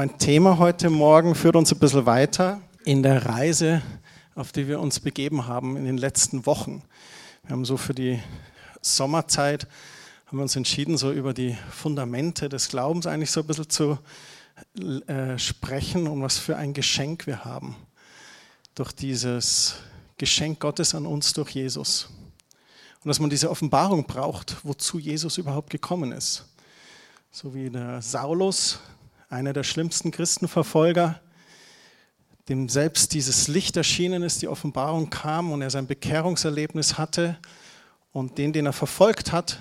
Mein Thema heute Morgen führt uns ein bisschen weiter in der Reise, auf die wir uns begeben haben in den letzten Wochen. Wir haben so für die Sommerzeit haben wir uns entschieden, so über die Fundamente des Glaubens eigentlich so ein bisschen zu äh, sprechen und was für ein Geschenk wir haben durch dieses Geschenk Gottes an uns durch Jesus. Und dass man diese Offenbarung braucht, wozu Jesus überhaupt gekommen ist. So wie der Saulus einer der schlimmsten Christenverfolger, dem selbst dieses Licht erschienen ist, die Offenbarung kam und er sein Bekehrungserlebnis hatte und den, den er verfolgt hat,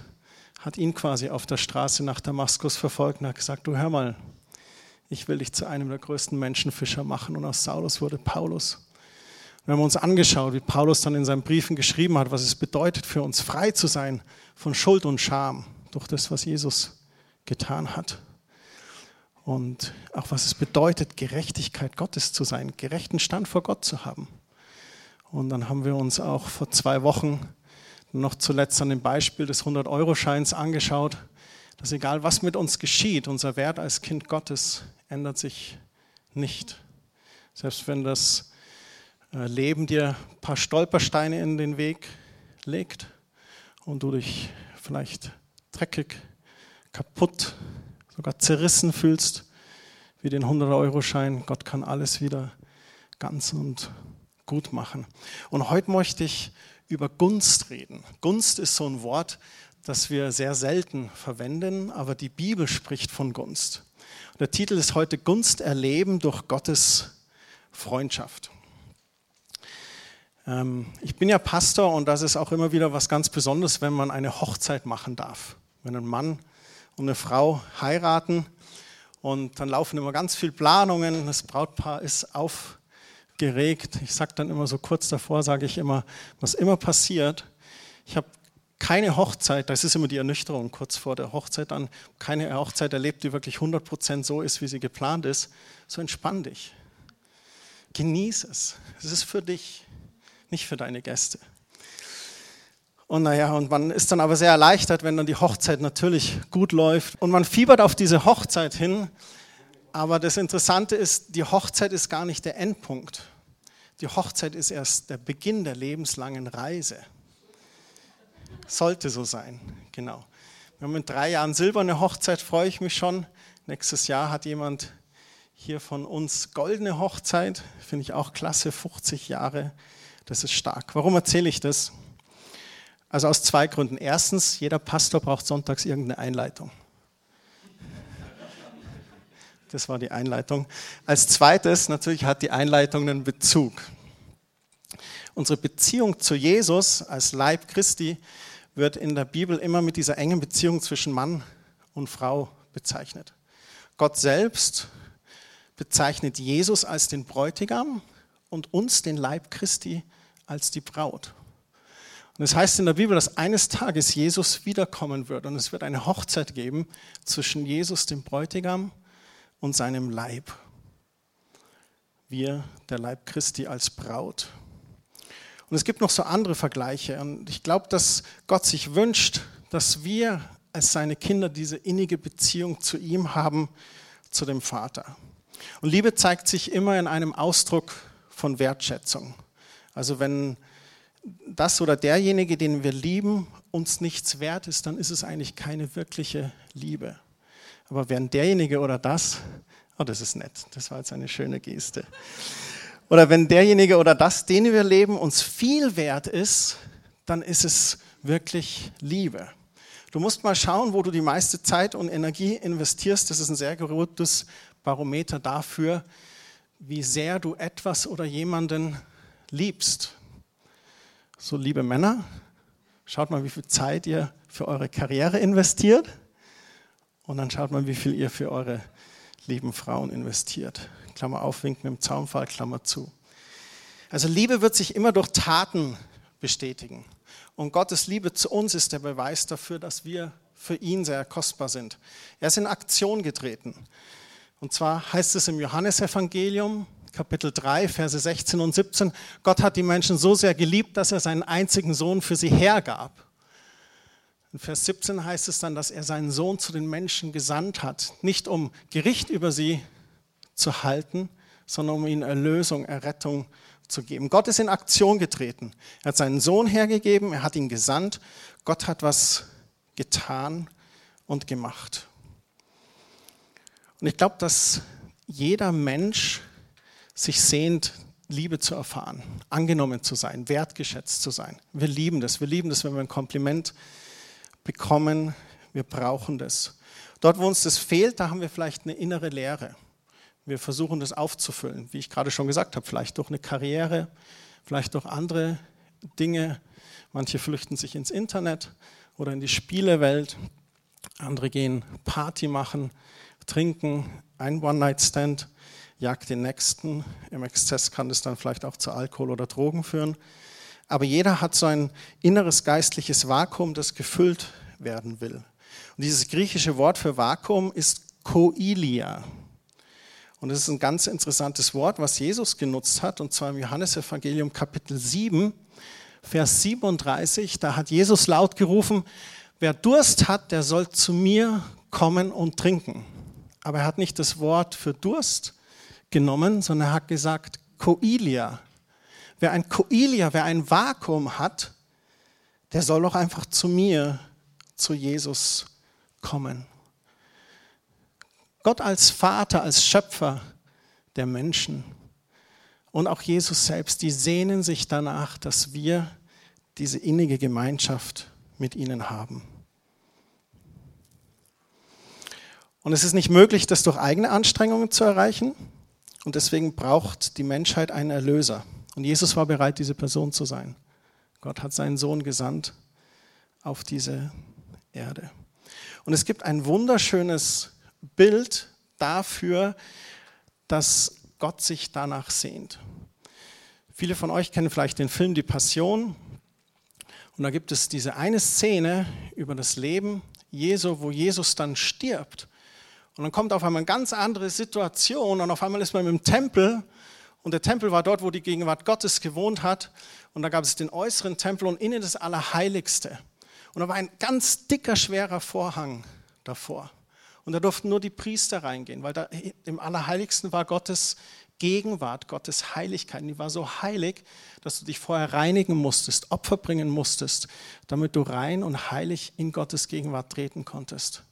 hat ihn quasi auf der Straße nach Damaskus verfolgt und hat gesagt, du hör mal, ich will dich zu einem der größten Menschenfischer machen und aus Saulus wurde Paulus. Wir haben uns angeschaut, wie Paulus dann in seinen Briefen geschrieben hat, was es bedeutet für uns frei zu sein von Schuld und Scham durch das, was Jesus getan hat und auch was es bedeutet, Gerechtigkeit Gottes zu sein, gerechten Stand vor Gott zu haben. Und dann haben wir uns auch vor zwei Wochen noch zuletzt an dem Beispiel des 100-Euro-Scheins angeschaut, dass egal was mit uns geschieht, unser Wert als Kind Gottes ändert sich nicht. Selbst wenn das äh, Leben dir ein paar Stolpersteine in den Weg legt und du dich vielleicht dreckig, kaputt, sogar zerrissen fühlst, wie den 100-Euro-Schein. Gott kann alles wieder ganz und gut machen. Und heute möchte ich über Gunst reden. Gunst ist so ein Wort, das wir sehr selten verwenden, aber die Bibel spricht von Gunst. Der Titel ist heute Gunst erleben durch Gottes Freundschaft. Ähm, ich bin ja Pastor und das ist auch immer wieder was ganz Besonderes, wenn man eine Hochzeit machen darf. Wenn ein Mann und eine Frau heiraten und dann laufen immer ganz viele Planungen. Das Brautpaar ist aufgeregt. Ich sage dann immer so kurz davor, sage ich immer, was immer passiert. Ich habe keine Hochzeit, das ist immer die Ernüchterung kurz vor der Hochzeit an, keine Hochzeit erlebt, die wirklich 100% so ist, wie sie geplant ist. So entspann dich. Genieß es. Es ist für dich, nicht für deine Gäste. Und naja, und man ist dann aber sehr erleichtert, wenn dann die Hochzeit natürlich gut läuft. Und man fiebert auf diese Hochzeit hin. Aber das Interessante ist, die Hochzeit ist gar nicht der Endpunkt. Die Hochzeit ist erst der Beginn der lebenslangen Reise. Sollte so sein, genau. Wir haben in drei Jahren silberne Hochzeit, freue ich mich schon. Nächstes Jahr hat jemand hier von uns goldene Hochzeit, finde ich auch klasse, 50 Jahre. Das ist stark. Warum erzähle ich das? Also aus zwei Gründen. Erstens, jeder Pastor braucht sonntags irgendeine Einleitung. Das war die Einleitung. Als zweites, natürlich hat die Einleitung einen Bezug. Unsere Beziehung zu Jesus als Leib Christi wird in der Bibel immer mit dieser engen Beziehung zwischen Mann und Frau bezeichnet. Gott selbst bezeichnet Jesus als den Bräutigam und uns, den Leib Christi, als die Braut. Und es heißt in der Bibel, dass eines Tages Jesus wiederkommen wird und es wird eine Hochzeit geben zwischen Jesus, dem Bräutigam, und seinem Leib. Wir, der Leib Christi, als Braut. Und es gibt noch so andere Vergleiche. Und ich glaube, dass Gott sich wünscht, dass wir als seine Kinder diese innige Beziehung zu ihm haben, zu dem Vater. Und Liebe zeigt sich immer in einem Ausdruck von Wertschätzung. Also wenn das oder derjenige, den wir lieben, uns nichts wert ist, dann ist es eigentlich keine wirkliche Liebe. Aber wenn derjenige oder das, oh, das ist nett, das war jetzt eine schöne Geste. Oder wenn derjenige oder das, den wir leben, uns viel wert ist, dann ist es wirklich Liebe. Du musst mal schauen, wo du die meiste Zeit und Energie investierst. Das ist ein sehr gutes Barometer dafür, wie sehr du etwas oder jemanden liebst. So, liebe Männer, schaut mal, wie viel Zeit ihr für eure Karriere investiert. Und dann schaut mal, wie viel ihr für eure lieben Frauen investiert. Klammer auf, winkt mit dem Zaunfall, Klammer zu. Also Liebe wird sich immer durch Taten bestätigen. Und Gottes Liebe zu uns ist der Beweis dafür, dass wir für ihn sehr kostbar sind. Er ist in Aktion getreten. Und zwar heißt es im Johannesevangelium, Kapitel 3, Verse 16 und 17, Gott hat die Menschen so sehr geliebt, dass er seinen einzigen Sohn für sie hergab. In Vers 17 heißt es dann, dass er seinen Sohn zu den Menschen gesandt hat, nicht um Gericht über sie zu halten, sondern um ihnen Erlösung, Errettung zu geben. Gott ist in Aktion getreten. Er hat seinen Sohn hergegeben, er hat ihn gesandt. Gott hat was getan und gemacht. Und ich glaube, dass jeder Mensch sich sehnt, Liebe zu erfahren, angenommen zu sein, wertgeschätzt zu sein. Wir lieben das. Wir lieben das, wenn wir ein Kompliment bekommen. Wir brauchen das. Dort, wo uns das fehlt, da haben wir vielleicht eine innere Leere. Wir versuchen das aufzufüllen, wie ich gerade schon gesagt habe, vielleicht durch eine Karriere, vielleicht durch andere Dinge. Manche flüchten sich ins Internet oder in die Spielewelt. Andere gehen Party machen, trinken, ein One-Night-Stand jagt den nächsten. Im Exzess kann das dann vielleicht auch zu Alkohol oder Drogen führen. Aber jeder hat so ein inneres geistliches Vakuum, das gefüllt werden will. Und dieses griechische Wort für Vakuum ist koilia. Und das ist ein ganz interessantes Wort, was Jesus genutzt hat, und zwar im Johannesevangelium Kapitel 7, Vers 37. Da hat Jesus laut gerufen, wer Durst hat, der soll zu mir kommen und trinken. Aber er hat nicht das Wort für Durst genommen, sondern er hat gesagt, Koilia. Wer ein Koilia, wer ein Vakuum hat, der soll doch einfach zu mir, zu Jesus kommen. Gott als Vater, als Schöpfer der Menschen und auch Jesus selbst, die sehnen sich danach, dass wir diese innige Gemeinschaft mit ihnen haben. Und es ist nicht möglich, das durch eigene Anstrengungen zu erreichen. Und deswegen braucht die Menschheit einen Erlöser. Und Jesus war bereit, diese Person zu sein. Gott hat seinen Sohn gesandt auf diese Erde. Und es gibt ein wunderschönes Bild dafür, dass Gott sich danach sehnt. Viele von euch kennen vielleicht den Film Die Passion. Und da gibt es diese eine Szene über das Leben Jesu, wo Jesus dann stirbt und dann kommt auf einmal eine ganz andere Situation und auf einmal ist man im Tempel und der Tempel war dort, wo die Gegenwart Gottes gewohnt hat. Und da gab es den äußeren Tempel und innen das Allerheiligste. Und da war ein ganz dicker, schwerer Vorhang davor. Und da durften nur die Priester reingehen, weil da im Allerheiligsten war Gottes Gegenwart, Gottes Heiligkeit. Und die war so heilig, dass du dich vorher reinigen musstest, Opfer bringen musstest, damit du rein und heilig in Gottes Gegenwart treten konntest.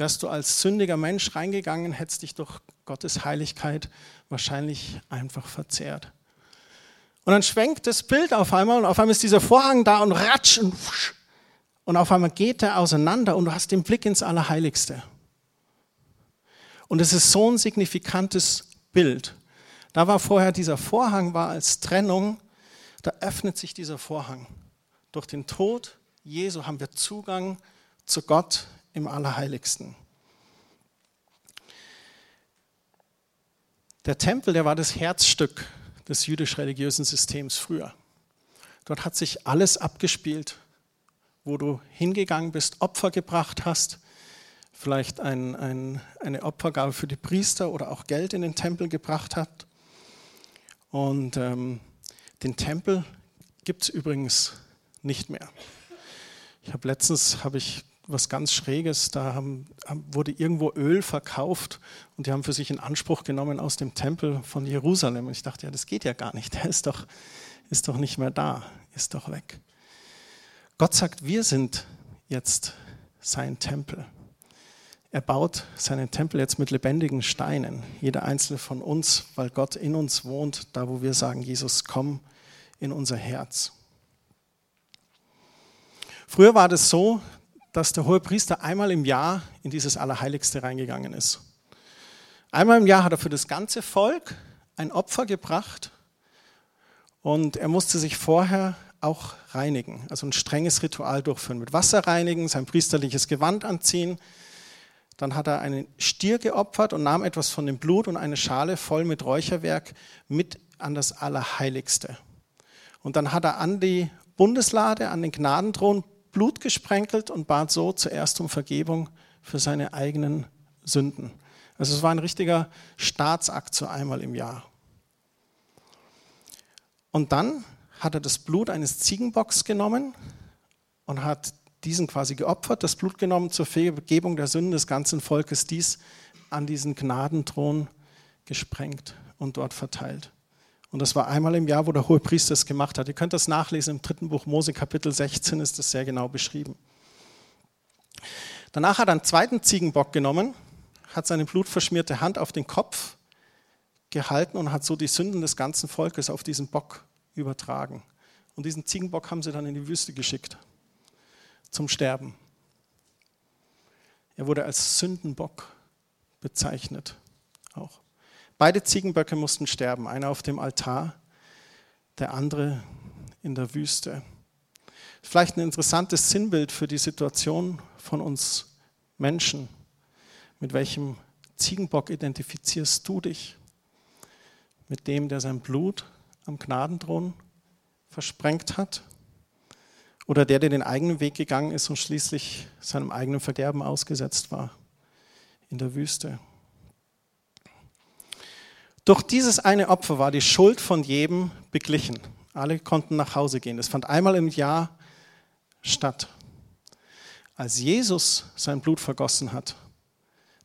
Wärst du als sündiger Mensch reingegangen, hättest dich durch Gottes Heiligkeit wahrscheinlich einfach verzehrt. Und dann schwenkt das Bild auf einmal und auf einmal ist dieser Vorhang da und ratsch und, und auf einmal geht er auseinander und du hast den Blick ins Allerheiligste. Und es ist so ein signifikantes Bild. Da war vorher dieser Vorhang war als Trennung, da öffnet sich dieser Vorhang. Durch den Tod Jesu haben wir Zugang zu Gott im Allerheiligsten. Der Tempel, der war das Herzstück des jüdisch-religiösen Systems früher. Dort hat sich alles abgespielt, wo du hingegangen bist, Opfer gebracht hast, vielleicht ein, ein, eine Opfergabe für die Priester oder auch Geld in den Tempel gebracht hat. Und ähm, den Tempel gibt es übrigens nicht mehr. Ich habe letztens habe ich was ganz Schräges. Da haben, wurde irgendwo Öl verkauft und die haben für sich in Anspruch genommen aus dem Tempel von Jerusalem. Und ich dachte, ja, das geht ja gar nicht. Der ist doch, ist doch nicht mehr da, ist doch weg. Gott sagt, wir sind jetzt sein Tempel. Er baut seinen Tempel jetzt mit lebendigen Steinen, jeder einzelne von uns, weil Gott in uns wohnt, da wo wir sagen, Jesus, komm in unser Herz. Früher war das so, dass der hohe Priester einmal im Jahr in dieses Allerheiligste reingegangen ist. Einmal im Jahr hat er für das ganze Volk ein Opfer gebracht und er musste sich vorher auch reinigen, also ein strenges Ritual durchführen. Mit Wasser reinigen, sein priesterliches Gewand anziehen. Dann hat er einen Stier geopfert und nahm etwas von dem Blut und eine Schale voll mit Räucherwerk mit an das Allerheiligste. Und dann hat er an die Bundeslade, an den Gnadenthron Blut gesprenkelt und bat so zuerst um Vergebung für seine eigenen Sünden. Also es war ein richtiger Staatsakt so einmal im Jahr. Und dann hat er das Blut eines Ziegenbocks genommen und hat diesen quasi geopfert, das Blut genommen zur Vergebung der Sünden des ganzen Volkes, dies an diesen Gnadenthron gesprengt und dort verteilt. Und das war einmal im Jahr, wo der hohe Priester es gemacht hat. Ihr könnt das nachlesen im dritten Buch Mose, Kapitel 16 ist das sehr genau beschrieben. Danach hat er einen zweiten Ziegenbock genommen, hat seine blutverschmierte Hand auf den Kopf gehalten und hat so die Sünden des ganzen Volkes auf diesen Bock übertragen. Und diesen Ziegenbock haben sie dann in die Wüste geschickt zum Sterben. Er wurde als Sündenbock bezeichnet. Beide Ziegenböcke mussten sterben, einer auf dem Altar, der andere in der Wüste. Vielleicht ein interessantes Sinnbild für die Situation von uns Menschen. Mit welchem Ziegenbock identifizierst du dich? Mit dem, der sein Blut am Gnadenthron versprengt hat? Oder der, der den eigenen Weg gegangen ist und schließlich seinem eigenen Verderben ausgesetzt war in der Wüste? Durch dieses eine Opfer war die Schuld von jedem beglichen. Alle konnten nach Hause gehen. Das fand einmal im Jahr statt. Als Jesus sein Blut vergossen hat,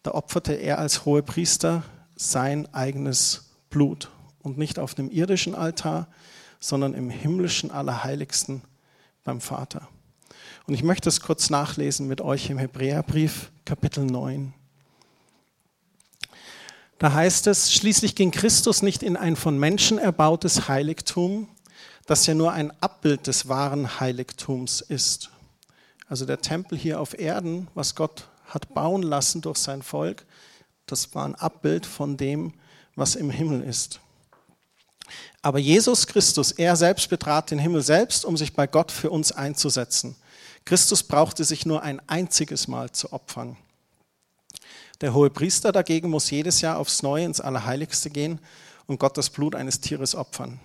da opferte er als hoher Priester sein eigenes Blut und nicht auf dem irdischen Altar, sondern im himmlischen Allerheiligsten beim Vater. Und ich möchte es kurz nachlesen mit euch im Hebräerbrief Kapitel 9. Da heißt es, schließlich ging Christus nicht in ein von Menschen erbautes Heiligtum, das ja nur ein Abbild des wahren Heiligtums ist. Also der Tempel hier auf Erden, was Gott hat bauen lassen durch sein Volk, das war ein Abbild von dem, was im Himmel ist. Aber Jesus Christus, er selbst betrat den Himmel selbst, um sich bei Gott für uns einzusetzen. Christus brauchte sich nur ein einziges Mal zu opfern. Der hohe Priester dagegen muss jedes Jahr aufs Neue ins Allerheiligste gehen und Gott das Blut eines Tieres opfern.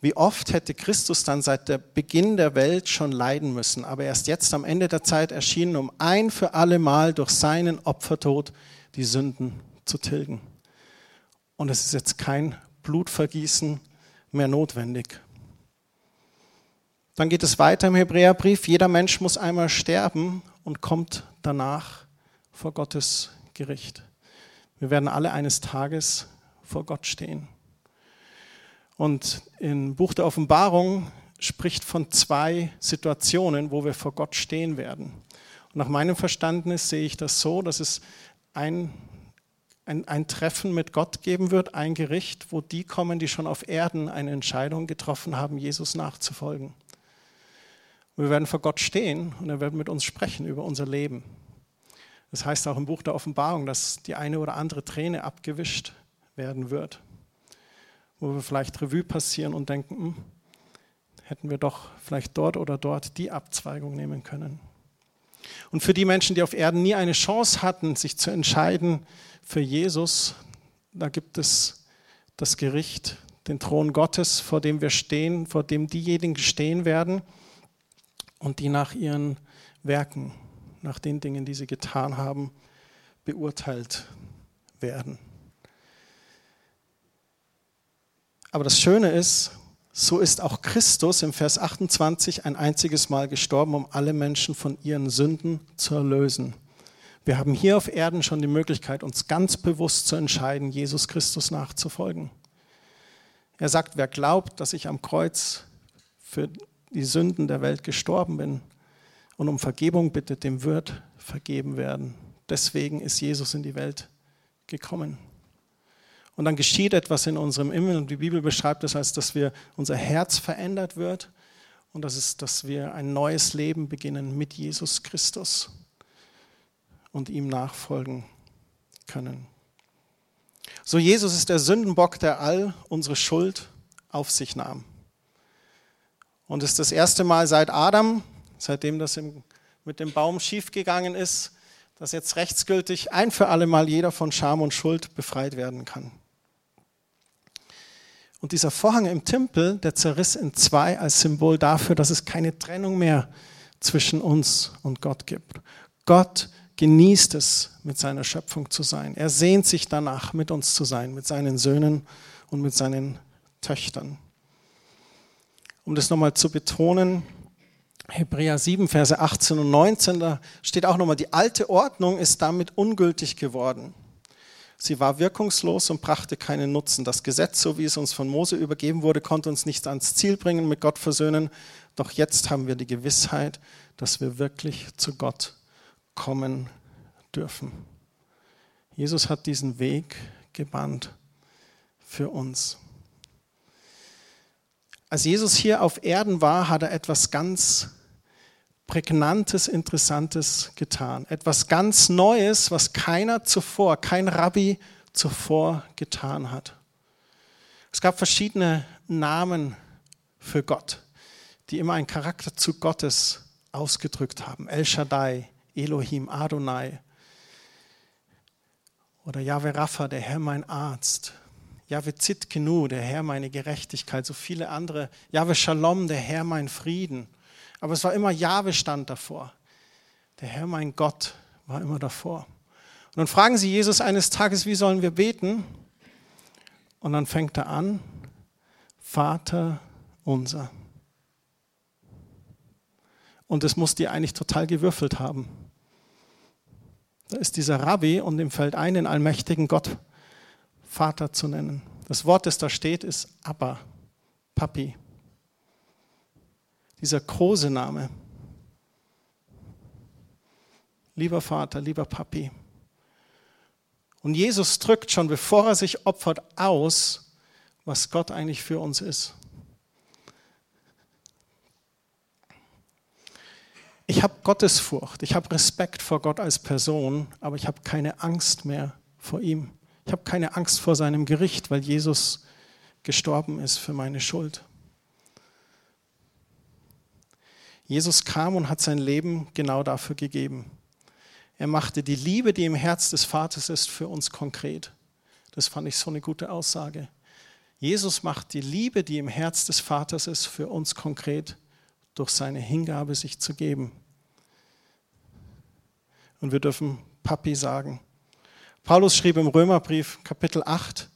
Wie oft hätte Christus dann seit der Beginn der Welt schon leiden müssen, aber erst jetzt am Ende der Zeit erschienen, um ein für alle Mal durch seinen Opfertod die Sünden zu tilgen. Und es ist jetzt kein Blutvergießen mehr notwendig. Dann geht es weiter im Hebräerbrief. Jeder Mensch muss einmal sterben und kommt danach vor Gottes Gericht. Wir werden alle eines Tages vor Gott stehen. Und im Buch der Offenbarung spricht von zwei Situationen, wo wir vor Gott stehen werden. Und nach meinem Verständnis sehe ich das so, dass es ein, ein, ein Treffen mit Gott geben wird, ein Gericht, wo die kommen, die schon auf Erden eine Entscheidung getroffen haben, Jesus nachzufolgen. Wir werden vor Gott stehen und er wird mit uns sprechen über unser Leben. Das heißt auch im Buch der Offenbarung, dass die eine oder andere Träne abgewischt werden wird, wo wir vielleicht Revue passieren und denken, hm, hätten wir doch vielleicht dort oder dort die Abzweigung nehmen können. Und für die Menschen, die auf Erden nie eine Chance hatten, sich zu entscheiden für Jesus, da gibt es das Gericht, den Thron Gottes, vor dem wir stehen, vor dem diejenigen stehen werden und die nach ihren Werken nach den Dingen, die sie getan haben, beurteilt werden. Aber das Schöne ist, so ist auch Christus im Vers 28 ein einziges Mal gestorben, um alle Menschen von ihren Sünden zu erlösen. Wir haben hier auf Erden schon die Möglichkeit, uns ganz bewusst zu entscheiden, Jesus Christus nachzufolgen. Er sagt, wer glaubt, dass ich am Kreuz für die Sünden der Welt gestorben bin, und um Vergebung bittet, dem wird vergeben werden. Deswegen ist Jesus in die Welt gekommen. Und dann geschieht etwas in unserem Inneren und die Bibel beschreibt das als, dass wir, unser Herz verändert wird und das ist, dass wir ein neues Leben beginnen mit Jesus Christus und ihm nachfolgen können. So Jesus ist der Sündenbock, der all unsere Schuld auf sich nahm. Und es ist das erste Mal seit Adam, seitdem das mit dem Baum schiefgegangen ist, dass jetzt rechtsgültig ein für alle Mal jeder von Scham und Schuld befreit werden kann. Und dieser Vorhang im Tempel, der zerriss in zwei als Symbol dafür, dass es keine Trennung mehr zwischen uns und Gott gibt. Gott genießt es, mit seiner Schöpfung zu sein. Er sehnt sich danach, mit uns zu sein, mit seinen Söhnen und mit seinen Töchtern. Um das nochmal zu betonen, Hebräer 7, Verse 18 und 19, da steht auch nochmal, die alte Ordnung ist damit ungültig geworden. Sie war wirkungslos und brachte keinen Nutzen. Das Gesetz, so wie es uns von Mose übergeben wurde, konnte uns nicht ans Ziel bringen, mit Gott versöhnen. Doch jetzt haben wir die Gewissheit, dass wir wirklich zu Gott kommen dürfen. Jesus hat diesen Weg gebannt für uns. Als Jesus hier auf Erden war, hat er etwas ganz Prägnantes, Interessantes getan. Etwas ganz Neues, was keiner zuvor, kein Rabbi zuvor getan hat. Es gab verschiedene Namen für Gott, die immer einen Charakter zu Gottes ausgedrückt haben. El Shaddai, Elohim, Adonai. Oder Yahweh Rapha, der Herr mein Arzt. Yahweh Zitkenu, der Herr meine Gerechtigkeit. So viele andere. Yahweh Shalom, der Herr mein Frieden. Aber es war immer Jahwe stand davor. Der Herr, mein Gott, war immer davor. Und dann fragen sie Jesus eines Tages, wie sollen wir beten? Und dann fängt er an, Vater unser. Und das muss die eigentlich total gewürfelt haben. Da ist dieser Rabbi und ihm fällt ein, den allmächtigen Gott Vater zu nennen. Das Wort, das da steht, ist Abba, Papi dieser große Name. Lieber Vater, lieber Papi. Und Jesus drückt schon, bevor er sich opfert, aus, was Gott eigentlich für uns ist. Ich habe Gottesfurcht, ich habe Respekt vor Gott als Person, aber ich habe keine Angst mehr vor ihm. Ich habe keine Angst vor seinem Gericht, weil Jesus gestorben ist für meine Schuld. Jesus kam und hat sein Leben genau dafür gegeben. Er machte die Liebe, die im Herz des Vaters ist, für uns konkret. Das fand ich so eine gute Aussage. Jesus macht die Liebe, die im Herz des Vaters ist, für uns konkret durch seine Hingabe, sich zu geben. Und wir dürfen Papi sagen. Paulus schrieb im Römerbrief Kapitel 8,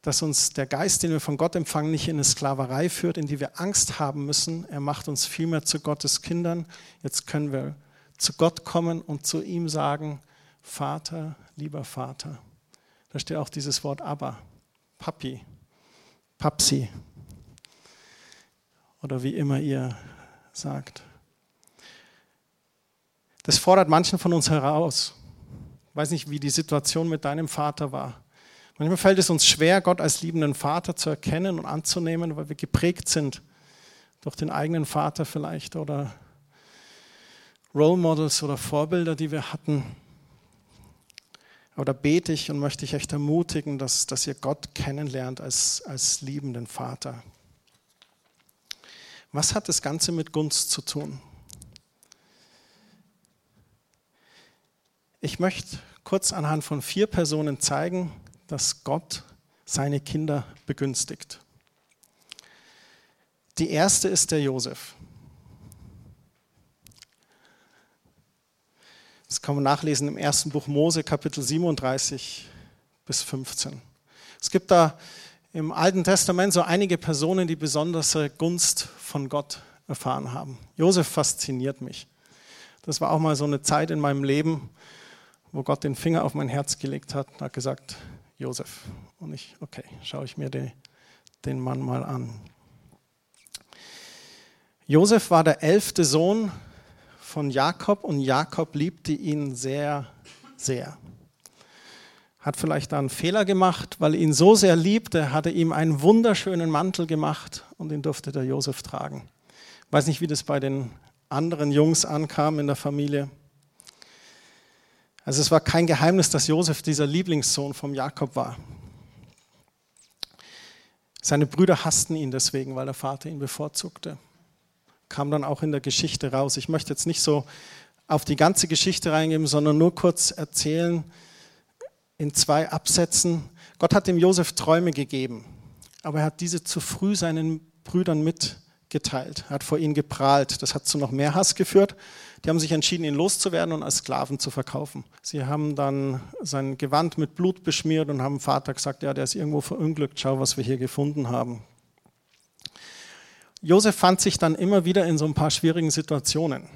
dass uns der Geist, den wir von Gott empfangen, nicht in eine Sklaverei führt, in die wir Angst haben müssen. Er macht uns vielmehr zu Gottes Kindern. Jetzt können wir zu Gott kommen und zu ihm sagen, Vater, lieber Vater. Da steht auch dieses Wort Abba, Papi, Papsi oder wie immer ihr sagt. Das fordert manchen von uns heraus. Weiß nicht, wie die Situation mit deinem Vater war. Manchmal fällt es uns schwer, Gott als liebenden Vater zu erkennen und anzunehmen, weil wir geprägt sind durch den eigenen Vater vielleicht oder Role Models oder Vorbilder, die wir hatten. Aber da bete ich und möchte ich echt ermutigen, dass, dass ihr Gott kennenlernt als, als liebenden Vater. Was hat das Ganze mit Gunst zu tun? Ich möchte kurz anhand von vier Personen zeigen, dass Gott seine Kinder begünstigt. Die erste ist der Josef. Das kann man nachlesen im ersten Buch Mose, Kapitel 37 bis 15. Es gibt da im Alten Testament so einige Personen, die besondere Gunst von Gott erfahren haben. Josef fasziniert mich. Das war auch mal so eine Zeit in meinem Leben, wo Gott den Finger auf mein Herz gelegt hat hat gesagt, Josef. Und ich, okay, schaue ich mir den, den Mann mal an. Josef war der elfte Sohn von Jakob und Jakob liebte ihn sehr, sehr. Hat vielleicht da einen Fehler gemacht, weil er ihn so sehr liebte, hat er ihm einen wunderschönen Mantel gemacht und den durfte der Josef tragen. Ich weiß nicht, wie das bei den anderen Jungs ankam in der Familie. Also es war kein Geheimnis, dass Josef dieser Lieblingssohn vom Jakob war. Seine Brüder hassten ihn deswegen, weil der Vater ihn bevorzugte. Kam dann auch in der Geschichte raus. Ich möchte jetzt nicht so auf die ganze Geschichte reingeben, sondern nur kurz erzählen in zwei Absätzen. Gott hat dem Josef Träume gegeben, aber er hat diese zu früh seinen Brüdern mitgeteilt. Er hat vor ihnen geprahlt. Das hat zu noch mehr Hass geführt. Die haben sich entschieden, ihn loszuwerden und als Sklaven zu verkaufen. Sie haben dann sein Gewand mit Blut beschmiert und haben Vater gesagt, ja, der ist irgendwo verunglückt, schau, was wir hier gefunden haben. Josef fand sich dann immer wieder in so ein paar schwierigen Situationen.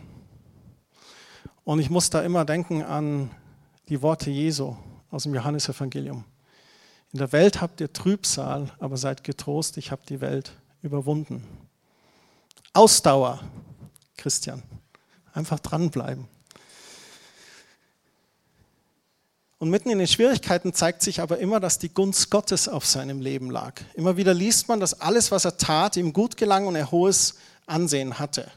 Und ich muss da immer denken an die Worte Jesu aus dem Johannesevangelium. In der Welt habt ihr Trübsal, aber seid getrost, ich habe die Welt überwunden. Ausdauer, Christian. Einfach dranbleiben. Und mitten in den Schwierigkeiten zeigt sich aber immer, dass die Gunst Gottes auf seinem Leben lag. Immer wieder liest man, dass alles, was er tat, ihm gut gelang und er hohes Ansehen hatte.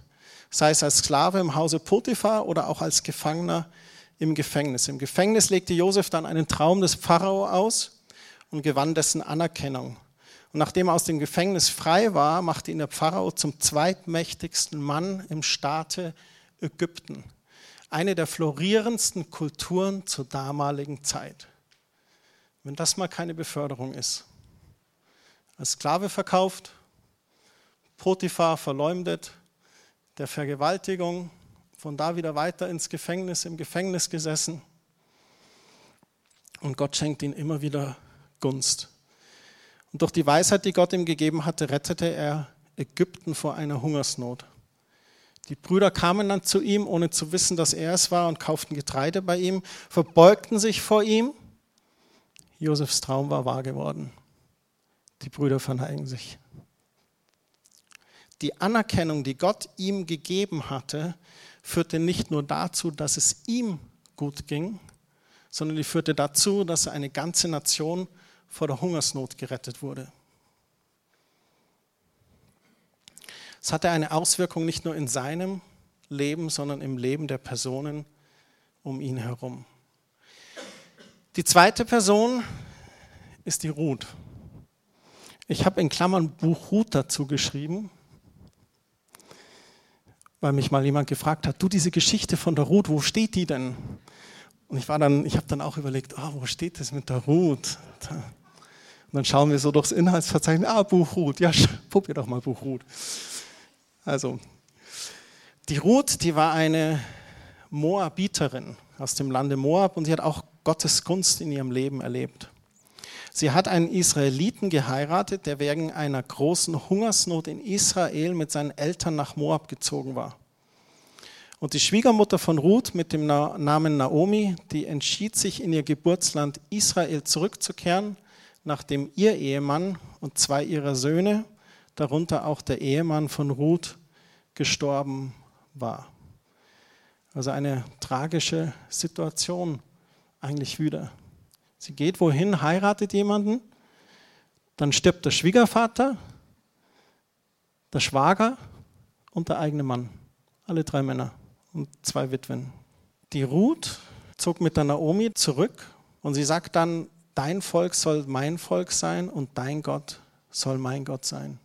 Sei es als Sklave im Hause Potiphar oder auch als Gefangener im Gefängnis. Im Gefängnis legte Josef dann einen Traum des Pharao aus und gewann dessen Anerkennung. Und nachdem er aus dem Gefängnis frei war, machte ihn der Pharao zum zweitmächtigsten Mann im Staate Ägypten. Eine der florierendsten Kulturen zur damaligen Zeit. Wenn das mal keine Beförderung ist. Als Sklave verkauft, Potiphar verleumdet, der Vergewaltigung, von da wieder weiter ins Gefängnis, im Gefängnis gesessen. Und Gott schenkt ihm immer wieder Gunst. Und durch die Weisheit, die Gott ihm gegeben hatte, rettete er Ägypten vor einer Hungersnot. Die Brüder kamen dann zu ihm, ohne zu wissen, dass er es war, und kauften Getreide bei ihm, verbeugten sich vor ihm. Josefs Traum war wahr geworden. Die Brüder verneigen sich. Die Anerkennung, die Gott ihm gegeben hatte, führte nicht nur dazu, dass es ihm gut ging, sondern die führte dazu, dass eine ganze Nation vor der Hungersnot gerettet wurde. Es hatte eine Auswirkung nicht nur in seinem Leben, sondern im Leben der Personen um ihn herum. Die zweite Person ist die Ruth. Ich habe in Klammern Buch Ruth dazu geschrieben, weil mich mal jemand gefragt hat, du diese Geschichte von der Ruth, wo steht die denn? Und ich war dann, ich habe dann auch überlegt, oh, wo steht das mit der Ruth? Dann schauen wir so durchs Inhaltsverzeichnis, ah, Buch Ruth, ja, probier doch mal Buch Ruth. Also, die Ruth, die war eine Moabiterin aus dem Lande Moab und sie hat auch Gottes Gunst in ihrem Leben erlebt. Sie hat einen Israeliten geheiratet, der wegen einer großen Hungersnot in Israel mit seinen Eltern nach Moab gezogen war. Und die Schwiegermutter von Ruth mit dem Namen Naomi, die entschied sich in ihr Geburtsland Israel zurückzukehren nachdem ihr Ehemann und zwei ihrer Söhne, darunter auch der Ehemann von Ruth, gestorben war. Also eine tragische Situation eigentlich wieder. Sie geht wohin, heiratet jemanden, dann stirbt der Schwiegervater, der Schwager und der eigene Mann. Alle drei Männer und zwei Witwen. Die Ruth zog mit der Naomi zurück und sie sagt dann, dein Volk soll mein Volk sein und dein Gott soll mein Gott sein.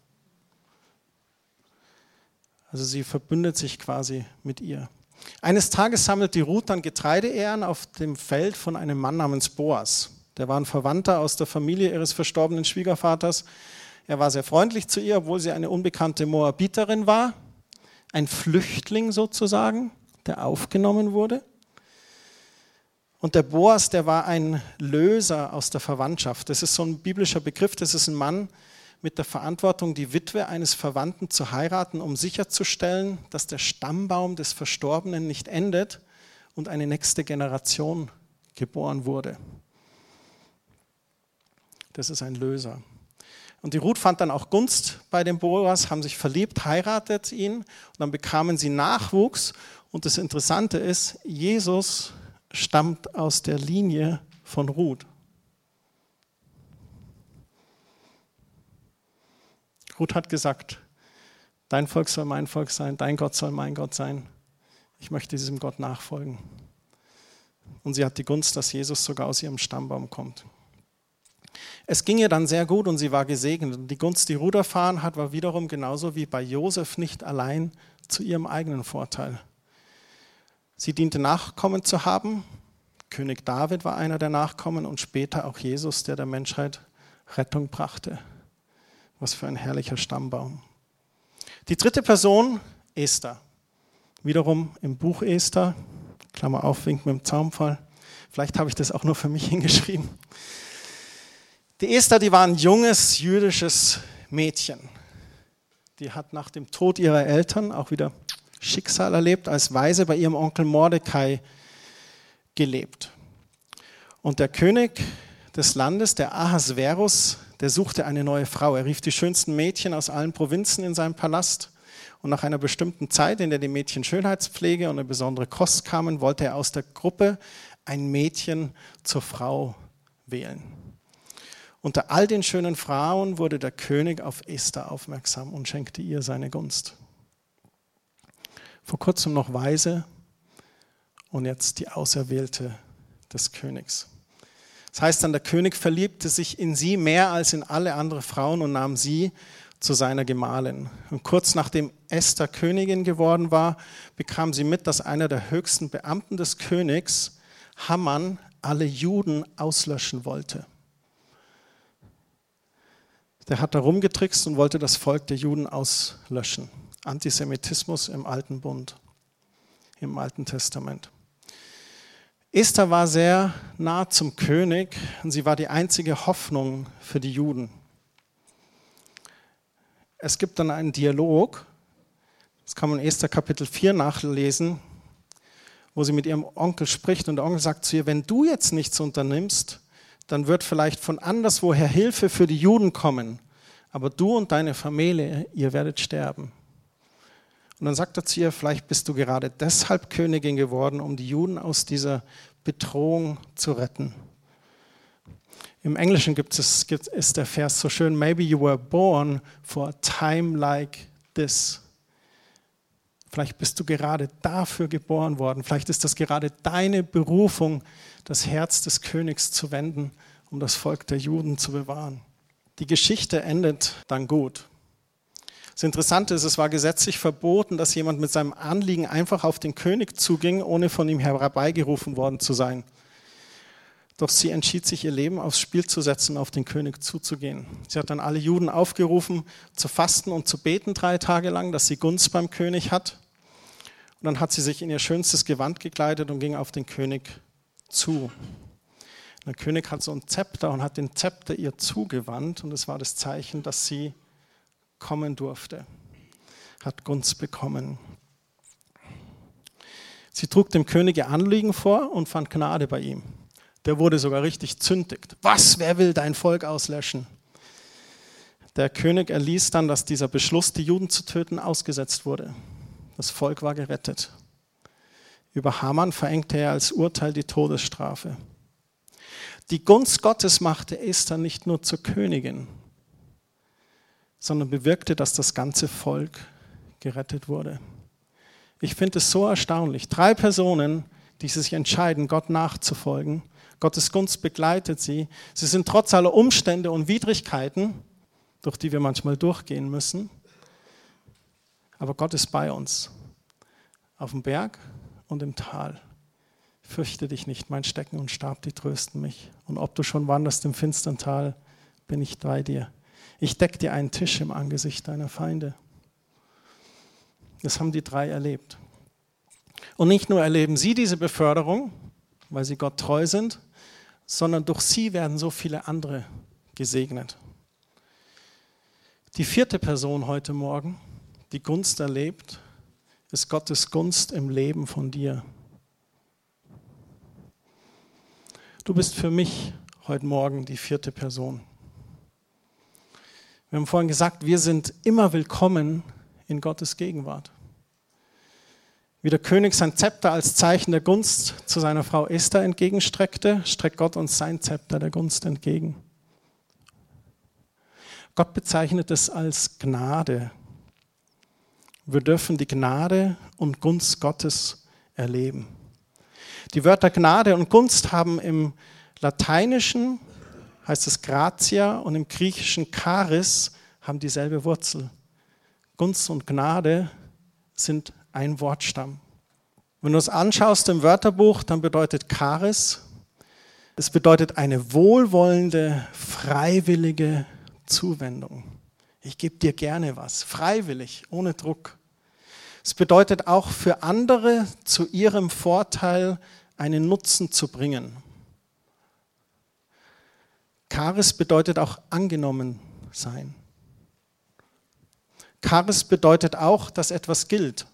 Also sie verbündet sich quasi mit ihr. Eines Tages sammelt die Ruth dann Getreideähren auf dem Feld von einem Mann namens Boas. Der war ein Verwandter aus der Familie ihres verstorbenen Schwiegervaters. Er war sehr freundlich zu ihr, obwohl sie eine unbekannte Moabiterin war. Ein Flüchtling sozusagen, der aufgenommen wurde. Und der Boas, der war ein Löser aus der Verwandtschaft. Das ist so ein biblischer Begriff. Das ist ein Mann mit der Verantwortung, die Witwe eines Verwandten zu heiraten, um sicherzustellen, dass der Stammbaum des Verstorbenen nicht endet und eine nächste Generation geboren wurde. Das ist ein Löser. Und die Ruth fand dann auch Gunst bei dem Boas, haben sich verliebt, heiratet ihn und dann bekamen sie Nachwuchs. Und das Interessante ist, Jesus stammt aus der Linie von Ruth. Ruth hat gesagt, dein Volk soll mein Volk sein, dein Gott soll mein Gott sein. Ich möchte diesem Gott nachfolgen. Und sie hat die Gunst, dass Jesus sogar aus ihrem Stammbaum kommt. Es ging ihr dann sehr gut und sie war gesegnet. Und die Gunst, die Ruth erfahren hat, war wiederum genauso wie bei Josef nicht allein zu ihrem eigenen Vorteil. Sie diente Nachkommen zu haben. König David war einer der Nachkommen und später auch Jesus, der der Menschheit Rettung brachte. Was für ein herrlicher Stammbaum. Die dritte Person, Esther. Wiederum im Buch Esther, Klammer auf, wink mit dem Zaumfall. Vielleicht habe ich das auch nur für mich hingeschrieben. Die Esther, die war ein junges jüdisches Mädchen. Die hat nach dem Tod ihrer Eltern auch wieder Schicksal erlebt, als Weise bei ihrem Onkel Mordecai gelebt. Und der König des Landes, der Ahasverus, der suchte eine neue Frau. Er rief die schönsten Mädchen aus allen Provinzen in seinen Palast. Und nach einer bestimmten Zeit, in der die Mädchen Schönheitspflege und eine besondere Kost kamen, wollte er aus der Gruppe ein Mädchen zur Frau wählen. Unter all den schönen Frauen wurde der König auf Esther aufmerksam und schenkte ihr seine Gunst. Vor kurzem noch Weise und jetzt die Auserwählte des Königs. Das heißt dann, der König verliebte sich in sie mehr als in alle anderen Frauen und nahm sie zu seiner Gemahlin. Und kurz nachdem Esther Königin geworden war, bekam sie mit, dass einer der höchsten Beamten des Königs, Hammann, alle Juden auslöschen wollte. Der hat da rumgetrickst und wollte das Volk der Juden auslöschen. Antisemitismus im Alten Bund, im Alten Testament. Esther war sehr nah zum König und sie war die einzige Hoffnung für die Juden. Es gibt dann einen Dialog, das kann man in Esther Kapitel 4 nachlesen, wo sie mit ihrem Onkel spricht und der Onkel sagt zu ihr, wenn du jetzt nichts unternimmst, dann wird vielleicht von anderswoher Hilfe für die Juden kommen, aber du und deine Familie, ihr werdet sterben. Und dann sagt er zu ihr, vielleicht bist du gerade deshalb Königin geworden, um die Juden aus dieser Bedrohung zu retten. Im Englischen gibt es, gibt, ist der Vers so schön, maybe you were born for a time like this. Vielleicht bist du gerade dafür geboren worden. Vielleicht ist das gerade deine Berufung, das Herz des Königs zu wenden, um das Volk der Juden zu bewahren. Die Geschichte endet dann gut. Das Interessante ist, es war gesetzlich verboten, dass jemand mit seinem Anliegen einfach auf den König zuging, ohne von ihm herbeigerufen worden zu sein. Doch sie entschied sich, ihr Leben aufs Spiel zu setzen, auf den König zuzugehen. Sie hat dann alle Juden aufgerufen, zu fasten und zu beten drei Tage lang, dass sie Gunst beim König hat. Und dann hat sie sich in ihr schönstes Gewand gekleidet und ging auf den König zu. Der König hat so ein Zepter und hat den Zepter ihr zugewandt und es war das Zeichen, dass sie kommen durfte, hat Gunst bekommen. Sie trug dem König ihr Anliegen vor und fand Gnade bei ihm. Der wurde sogar richtig zündigt. Was, wer will dein Volk auslöschen? Der König erließ dann, dass dieser Beschluss, die Juden zu töten, ausgesetzt wurde. Das Volk war gerettet. Über Haman verengte er als Urteil die Todesstrafe. Die Gunst Gottes machte Esther nicht nur zur Königin, sondern bewirkte, dass das ganze Volk gerettet wurde. Ich finde es so erstaunlich. Drei Personen, die sich entscheiden, Gott nachzufolgen. Gottes Gunst begleitet sie. Sie sind trotz aller Umstände und Widrigkeiten, durch die wir manchmal durchgehen müssen. Aber Gott ist bei uns. Auf dem Berg und im Tal. Fürchte dich nicht, mein Stecken und Stab, die trösten mich. Und ob du schon wanderst im finstern Tal, bin ich bei dir. Ich decke dir einen Tisch im Angesicht deiner Feinde. Das haben die drei erlebt. Und nicht nur erleben sie diese Beförderung, weil sie Gott treu sind, sondern durch sie werden so viele andere gesegnet. Die vierte Person heute Morgen, die Gunst erlebt, ist Gottes Gunst im Leben von dir. Du bist für mich heute Morgen die vierte Person. Wir haben vorhin gesagt, wir sind immer willkommen in Gottes Gegenwart. Wie der König sein Zepter als Zeichen der Gunst zu seiner Frau Esther entgegenstreckte, streckt Gott uns sein Zepter der Gunst entgegen. Gott bezeichnet es als Gnade. Wir dürfen die Gnade und Gunst Gottes erleben. Die Wörter Gnade und Gunst haben im Lateinischen heißt es Gratia und im Griechischen Charis haben dieselbe Wurzel. Gunst und Gnade sind ein Wortstamm. Wenn du es anschaust im Wörterbuch, dann bedeutet Charis, es bedeutet eine wohlwollende, freiwillige Zuwendung. Ich gebe dir gerne was, freiwillig, ohne Druck. Es bedeutet auch für andere zu ihrem Vorteil einen Nutzen zu bringen. Charis bedeutet auch angenommen sein. Charis bedeutet auch, dass etwas gilt.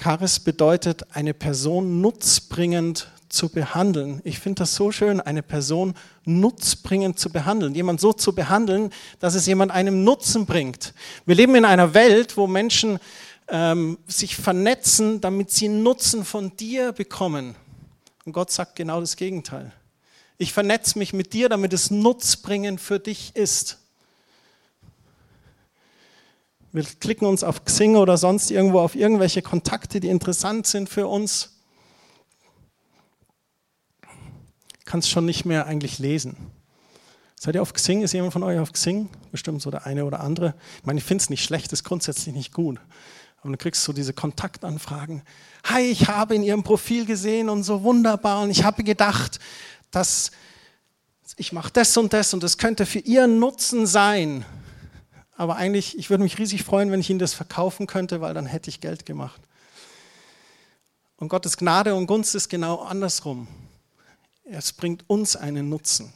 Charis bedeutet, eine Person nutzbringend zu behandeln. Ich finde das so schön, eine Person nutzbringend zu behandeln. Jemand so zu behandeln, dass es jemand einem Nutzen bringt. Wir leben in einer Welt, wo Menschen ähm, sich vernetzen, damit sie Nutzen von dir bekommen. Und Gott sagt genau das Gegenteil. Ich vernetze mich mit dir, damit es nutzbringend für dich ist. Wir klicken uns auf Xing oder sonst irgendwo auf irgendwelche Kontakte, die interessant sind für uns. Kannst schon nicht mehr eigentlich lesen. Seid ihr auf Xing? Ist jemand von euch auf Xing? Bestimmt so der eine oder andere. Ich meine, ich finde es nicht schlecht, ist grundsätzlich nicht gut. Aber du kriegst so diese Kontaktanfragen. Hi, ich habe in Ihrem Profil gesehen und so wunderbar und ich habe gedacht, dass ich mache das und das und das könnte für Ihren Nutzen sein. Aber eigentlich, ich würde mich riesig freuen, wenn ich Ihnen das verkaufen könnte, weil dann hätte ich Geld gemacht. Und Gottes Gnade und Gunst ist genau andersrum. Es bringt uns einen Nutzen.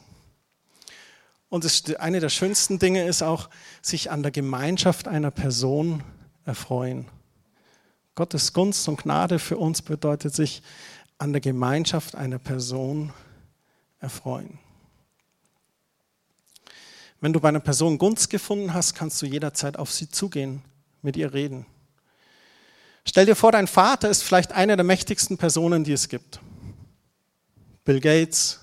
Und das, eine der schönsten Dinge ist auch, sich an der Gemeinschaft einer Person erfreuen. Gottes Gunst und Gnade für uns bedeutet sich an der Gemeinschaft einer Person erfreuen. Wenn du bei einer Person Gunst gefunden hast, kannst du jederzeit auf sie zugehen, mit ihr reden. Stell dir vor, dein Vater ist vielleicht eine der mächtigsten Personen, die es gibt. Bill Gates,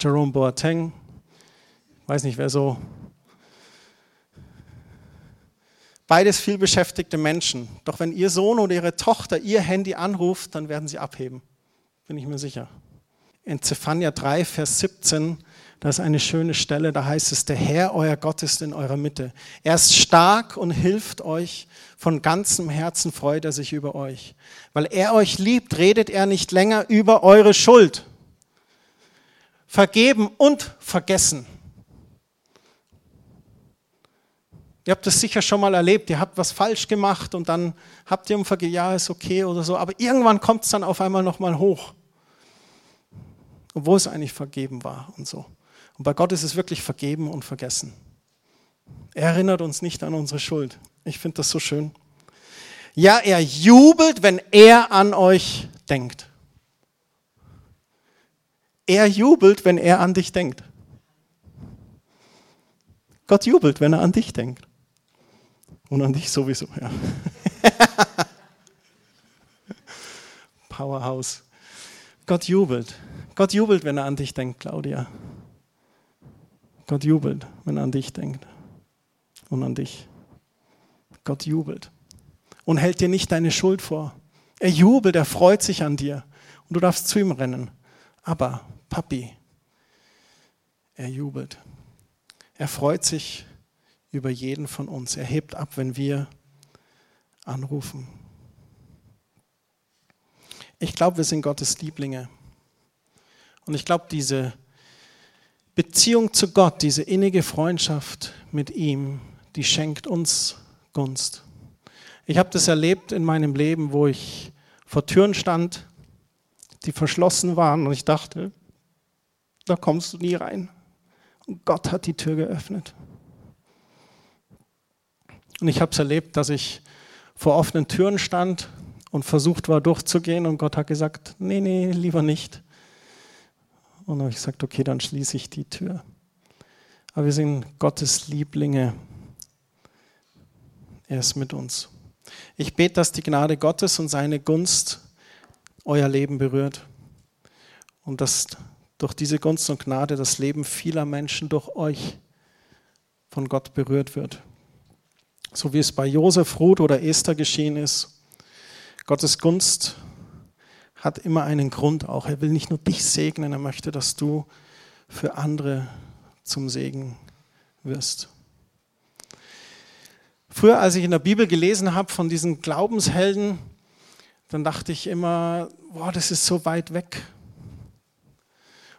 Jerome Boateng, weiß nicht, wer so Beides viel beschäftigte Menschen. Doch wenn ihr Sohn oder ihre Tochter ihr Handy anruft, dann werden sie abheben. Bin ich mir sicher. In Zephania 3, Vers 17, da ist eine schöne Stelle, da heißt es, der Herr, euer Gott, ist in eurer Mitte. Er ist stark und hilft euch. Von ganzem Herzen freut er sich über euch. Weil er euch liebt, redet er nicht länger über eure Schuld. Vergeben und vergessen. Ihr habt das sicher schon mal erlebt, ihr habt was falsch gemacht und dann habt ihr um Vergehen, ja, ist okay oder so, aber irgendwann kommt es dann auf einmal nochmal hoch, obwohl es eigentlich vergeben war und so. Und bei Gott ist es wirklich vergeben und vergessen. Er erinnert uns nicht an unsere Schuld. Ich finde das so schön. Ja, er jubelt, wenn er an euch denkt. Er jubelt, wenn er an dich denkt. Gott jubelt, wenn er an dich denkt. Und an dich sowieso, ja. Powerhouse. Gott jubelt. Gott jubelt, wenn er an dich denkt, Claudia. Gott jubelt, wenn er an dich denkt. Und an dich. Gott jubelt. Und hält dir nicht deine Schuld vor. Er jubelt, er freut sich an dir. Und du darfst zu ihm rennen. Aber, Papi, er jubelt. Er freut sich über jeden von uns. Er hebt ab, wenn wir anrufen. Ich glaube, wir sind Gottes Lieblinge. Und ich glaube, diese Beziehung zu Gott, diese innige Freundschaft mit ihm, die schenkt uns Gunst. Ich habe das erlebt in meinem Leben, wo ich vor Türen stand, die verschlossen waren und ich dachte, da kommst du nie rein. Und Gott hat die Tür geöffnet. Und ich habe es erlebt, dass ich vor offenen Türen stand und versucht war durchzugehen und Gott hat gesagt, nee, nee, lieber nicht. Und dann habe ich gesagt, okay, dann schließe ich die Tür. Aber wir sind Gottes Lieblinge. Er ist mit uns. Ich bete, dass die Gnade Gottes und seine Gunst euer Leben berührt und dass durch diese Gunst und Gnade das Leben vieler Menschen durch euch von Gott berührt wird so wie es bei Josef, Ruth oder Esther geschehen ist. Gottes Gunst hat immer einen Grund auch. Er will nicht nur dich segnen, er möchte, dass du für andere zum Segen wirst. Früher, als ich in der Bibel gelesen habe von diesen Glaubenshelden, dann dachte ich immer, boah, das ist so weit weg.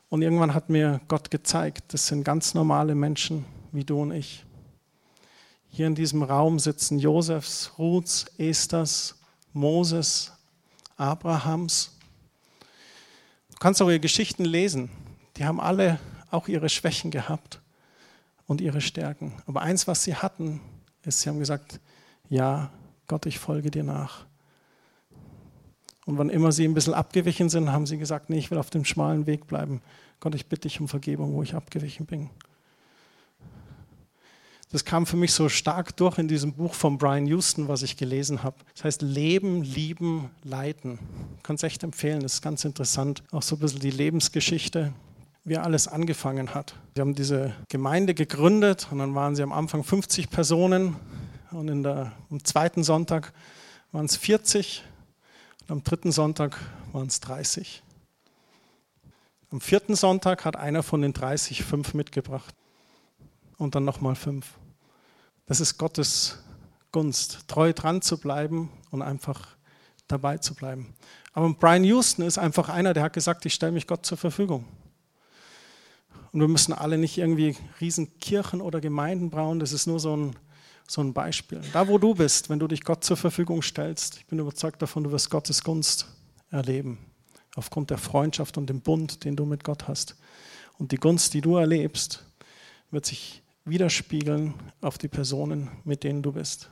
Und irgendwann hat mir Gott gezeigt, das sind ganz normale Menschen wie du und ich. Hier in diesem Raum sitzen Josefs, Ruths, Esthers, Moses, Abrahams. Du kannst auch ihre Geschichten lesen. Die haben alle auch ihre Schwächen gehabt und ihre Stärken. Aber eins, was sie hatten, ist, sie haben gesagt, ja, Gott, ich folge dir nach. Und wann immer sie ein bisschen abgewichen sind, haben sie gesagt, nee, ich will auf dem schmalen Weg bleiben. Gott, ich bitte dich um Vergebung, wo ich abgewichen bin. Das kam für mich so stark durch in diesem Buch von Brian Houston, was ich gelesen habe. Das heißt Leben, Lieben, Leiden. Ich kann es echt empfehlen, das ist ganz interessant. Auch so ein bisschen die Lebensgeschichte, wie alles angefangen hat. Sie haben diese Gemeinde gegründet und dann waren sie am Anfang 50 Personen und in der, am zweiten Sonntag waren es 40 und am dritten Sonntag waren es 30. Am vierten Sonntag hat einer von den 30 fünf mitgebracht und dann nochmal fünf. Das ist Gottes Gunst, treu dran zu bleiben und einfach dabei zu bleiben. Aber Brian Houston ist einfach einer, der hat gesagt, ich stelle mich Gott zur Verfügung. Und wir müssen alle nicht irgendwie Riesenkirchen oder Gemeinden bauen, das ist nur so ein, so ein Beispiel. Da, wo du bist, wenn du dich Gott zur Verfügung stellst, ich bin überzeugt davon, du wirst Gottes Gunst erleben, aufgrund der Freundschaft und dem Bund, den du mit Gott hast. Und die Gunst, die du erlebst, wird sich widerspiegeln auf die Personen, mit denen du bist.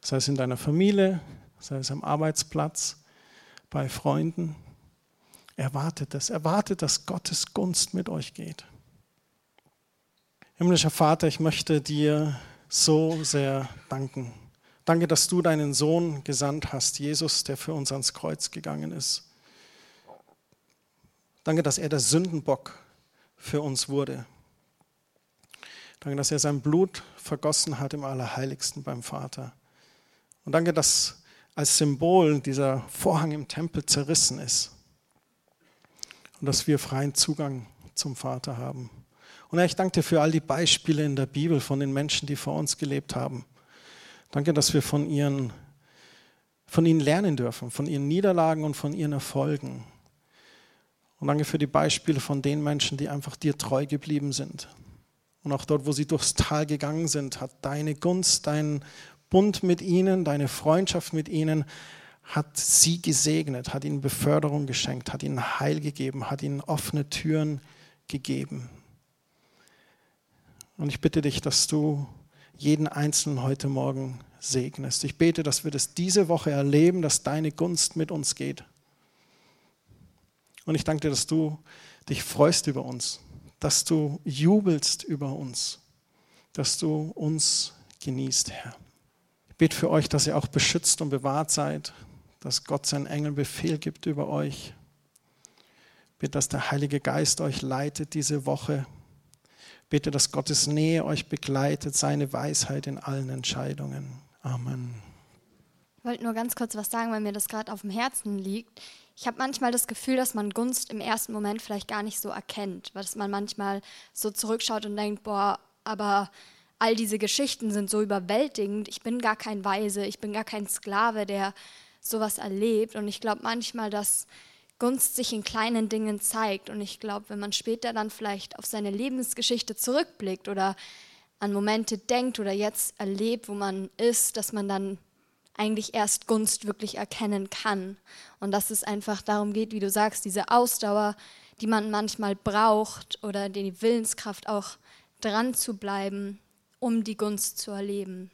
Sei es in deiner Familie, sei es am Arbeitsplatz, bei Freunden. Erwartet es, erwartet, dass Gottes Gunst mit euch geht. Himmlischer Vater, ich möchte dir so sehr danken. Danke, dass du deinen Sohn gesandt hast, Jesus, der für uns ans Kreuz gegangen ist. Danke, dass er der Sündenbock für uns wurde. Danke, dass er sein Blut vergossen hat im Allerheiligsten beim Vater. Und danke, dass als Symbol dieser Vorhang im Tempel zerrissen ist und dass wir freien Zugang zum Vater haben. Und Herr, ich danke dir für all die Beispiele in der Bibel von den Menschen, die vor uns gelebt haben. Danke, dass wir von, ihren, von ihnen lernen dürfen, von ihren Niederlagen und von ihren Erfolgen. Und danke für die Beispiele von den Menschen, die einfach dir treu geblieben sind, und auch dort, wo sie durchs Tal gegangen sind, hat deine Gunst, dein Bund mit ihnen, deine Freundschaft mit ihnen, hat sie gesegnet, hat ihnen Beförderung geschenkt, hat ihnen Heil gegeben, hat ihnen offene Türen gegeben. Und ich bitte dich, dass du jeden Einzelnen heute Morgen segnest. Ich bete, dass wir das diese Woche erleben, dass deine Gunst mit uns geht. Und ich danke dir, dass du dich freust über uns, dass du jubelst über uns, dass du uns genießt, Herr. Ich bete für euch, dass ihr auch beschützt und bewahrt seid, dass Gott seinen Engel Befehl gibt über euch. Ich bitte, dass der Heilige Geist euch leitet diese Woche. Ich bitte, dass Gottes Nähe euch begleitet, seine Weisheit in allen Entscheidungen. Amen. Ich wollte nur ganz kurz was sagen, weil mir das gerade auf dem Herzen liegt. Ich habe manchmal das Gefühl, dass man Gunst im ersten Moment vielleicht gar nicht so erkennt, dass man manchmal so zurückschaut und denkt, boah, aber all diese Geschichten sind so überwältigend. Ich bin gar kein Weise, ich bin gar kein Sklave, der sowas erlebt. Und ich glaube manchmal, dass Gunst sich in kleinen Dingen zeigt. Und ich glaube, wenn man später dann vielleicht auf seine Lebensgeschichte zurückblickt oder an Momente denkt oder jetzt erlebt, wo man ist, dass man dann eigentlich erst Gunst wirklich erkennen kann. Und dass es einfach darum geht, wie du sagst, diese Ausdauer, die man manchmal braucht oder die Willenskraft auch dran zu bleiben, um die Gunst zu erleben.